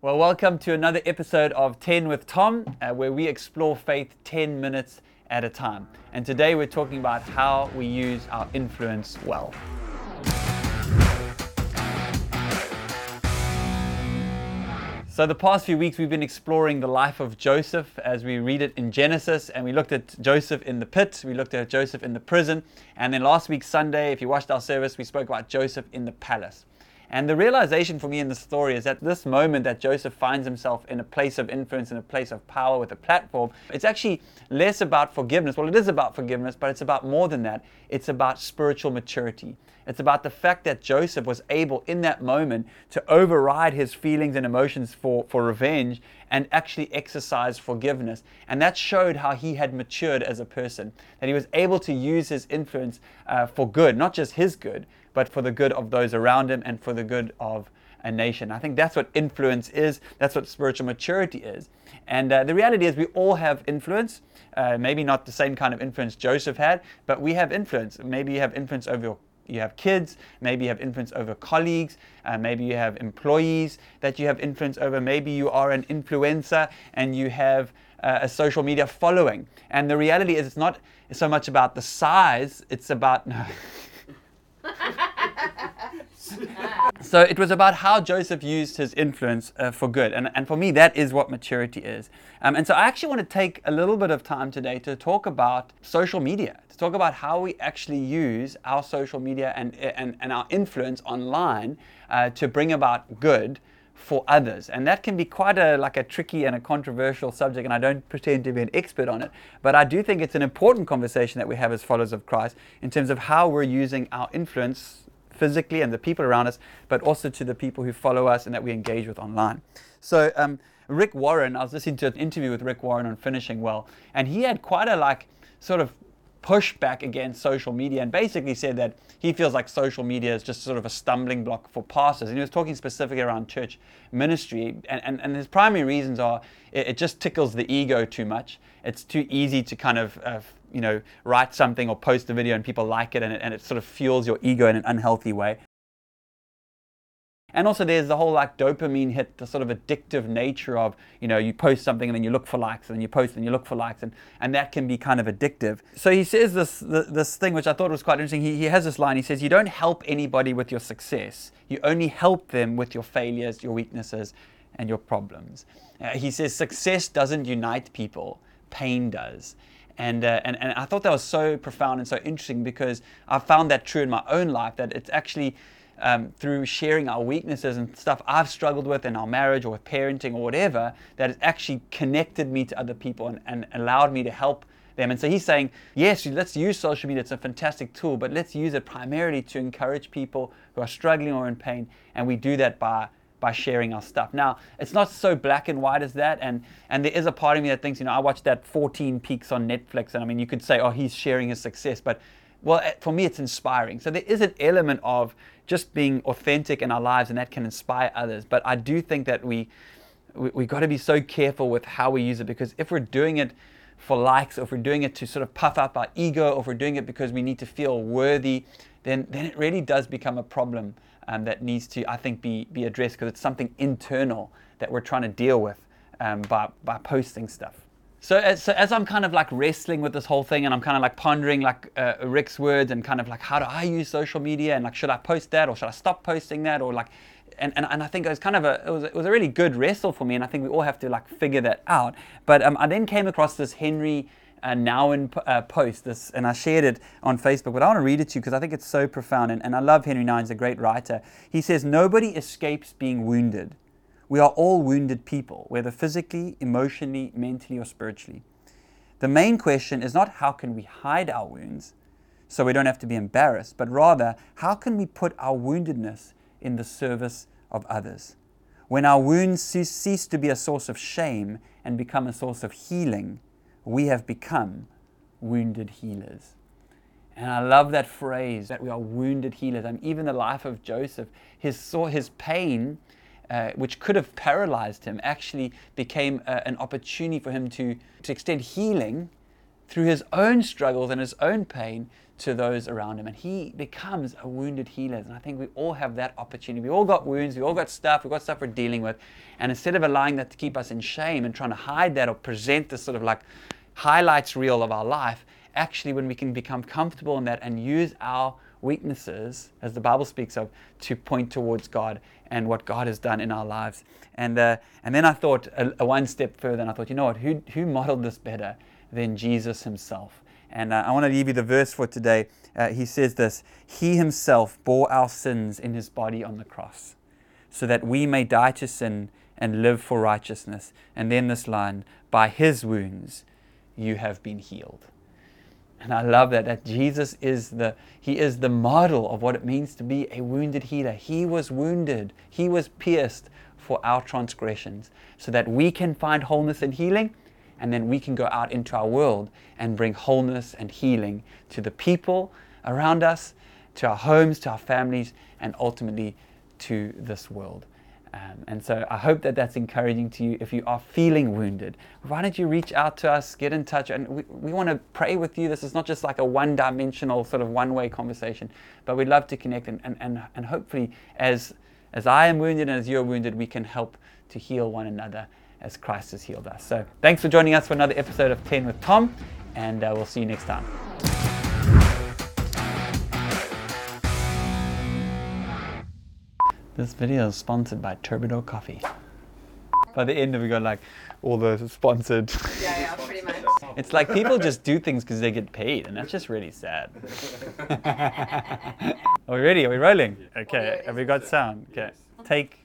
Well, welcome to another episode of 10 with Tom, uh, where we explore faith 10 minutes at a time. And today we're talking about how we use our influence well. So, the past few weeks we've been exploring the life of Joseph as we read it in Genesis, and we looked at Joseph in the pit, we looked at Joseph in the prison, and then last week, Sunday, if you watched our service, we spoke about Joseph in the palace. And the realization for me in the story is that this moment that Joseph finds himself in a place of influence, in a place of power with a platform, it's actually less about forgiveness. Well, it is about forgiveness, but it's about more than that. It's about spiritual maturity. It's about the fact that Joseph was able in that moment to override his feelings and emotions for, for revenge and actually exercise forgiveness. And that showed how he had matured as a person, that he was able to use his influence uh, for good, not just his good, but for the good of those around him and for the good of a nation. I think that's what influence is. That's what spiritual maturity is. And uh, the reality is, we all have influence. Uh, maybe not the same kind of influence Joseph had, but we have influence. Maybe you have influence over your you have kids, maybe you have influence over colleagues, uh, maybe you have employees that you have influence over, maybe you are an influencer and you have uh, a social media following. And the reality is, it's not so much about the size, it's about. No. so it was about how Joseph used his influence uh, for good. And, and for me, that is what maturity is. Um, and so I actually want to take a little bit of time today to talk about social media, to talk about how we actually use our social media and, and, and our influence online uh, to bring about good for others and that can be quite a like a tricky and a controversial subject and i don't pretend to be an expert on it but i do think it's an important conversation that we have as followers of christ in terms of how we're using our influence physically and the people around us, but also to the people who follow us and that we engage with online. So, um, Rick Warren, I was listening to an interview with Rick Warren on Finishing Well, and he had quite a like sort of pushback against social media and basically said that he feels like social media is just sort of a stumbling block for pastors. And he was talking specifically around church ministry. And, and, and his primary reasons are it, it just tickles the ego too much. It's too easy to kind of uh, you know, write something or post a video and people like it and, it and it sort of fuels your ego in an unhealthy way. And also there's the whole like dopamine hit, the sort of addictive nature of, you know, you post something and then you look for likes and then you post and you look for likes and, and that can be kind of addictive. So he says this, this thing, which I thought was quite interesting. He, he has this line, he says, you don't help anybody with your success. You only help them with your failures, your weaknesses, and your problems. Uh, he says, success doesn't unite people, pain does. And, uh, and, and I thought that was so profound and so interesting because I found that true in my own life that it's actually um, through sharing our weaknesses and stuff I've struggled with in our marriage or with parenting or whatever, that it's actually connected me to other people and, and allowed me to help them. And so he's saying, yes, let's use social media. It's a fantastic tool, but let's use it primarily to encourage people who are struggling or in pain. And we do that by by sharing our stuff. Now, it's not so black and white as that, and and there is a part of me that thinks, you know, I watched that 14 Peaks on Netflix, and I mean, you could say, oh, he's sharing his success, but well, eh, for me, it's inspiring. So there is an element of just being authentic in our lives, and that can inspire others. But I do think that we we, we got to be so careful with how we use it because if we're doing it for likes, or if we're doing it to sort of puff up our ego, or if we're doing it because we need to feel worthy, then then it really does become a problem um, that needs to, I think, be, be addressed because it's something internal that we're trying to deal with um, by, by posting stuff. So as, so as I'm kind of like wrestling with this whole thing and I'm kind of like pondering like uh, Rick's words and kind of like how do I use social media and like should I post that or should I stop posting that or like and, and, and I think it was kind of a it was, it was a really good wrestle for me and I think we all have to like figure that out. But um, I then came across this Henry uh, Nouwen uh, post this, and I shared it on Facebook. But I want to read it to you because I think it's so profound, and, and I love Henry. He's a great writer. He says, "Nobody escapes being wounded. We are all wounded people, whether physically, emotionally, mentally, or spiritually. The main question is not how can we hide our wounds, so we don't have to be embarrassed, but rather how can we put our woundedness in the service of others." When our wounds cease to be a source of shame and become a source of healing, we have become wounded healers. And I love that phrase that we are wounded healers. And even the life of Joseph, his, saw his pain, uh, which could have paralyzed him, actually became uh, an opportunity for him to, to extend healing through his own struggles and his own pain to those around him. And he becomes a wounded healer. And I think we all have that opportunity. We all got wounds, we all got stuff, we've got stuff we're dealing with. And instead of allowing that to keep us in shame and trying to hide that or present this sort of like highlights reel of our life, actually, when we can become comfortable in that and use our weaknesses, as the Bible speaks of, to point towards God and what God has done in our lives. And, uh, and then I thought a, a one step further, and I thought, you know what, who, who modeled this better than Jesus himself? And uh, I want to give you the verse for today. Uh, he says this He himself bore our sins in his body on the cross, so that we may die to sin and live for righteousness. And then this line, by his wounds you have been healed. And I love that that Jesus is the he is the model of what it means to be a wounded healer. He was wounded, he was pierced for our transgressions so that we can find wholeness and healing and then we can go out into our world and bring wholeness and healing to the people around us, to our homes, to our families, and ultimately to this world. Um, and so I hope that that's encouraging to you. If you are feeling wounded, why don't you reach out to us, get in touch, and we, we want to pray with you. This is not just like a one dimensional, sort of one way conversation, but we'd love to connect. And, and, and, and hopefully, as, as I am wounded and as you're wounded, we can help to heal one another as Christ has healed us. So thanks for joining us for another episode of 10 with Tom, and uh, we'll see you next time. This video is sponsored by Turbidor Coffee. By the end, we got like all the sponsored. Yeah, yeah, pretty much. It's like people just do things because they get paid, and that's just really sad. Are we ready? Are we rolling? Okay. Have we got sound? Okay. Take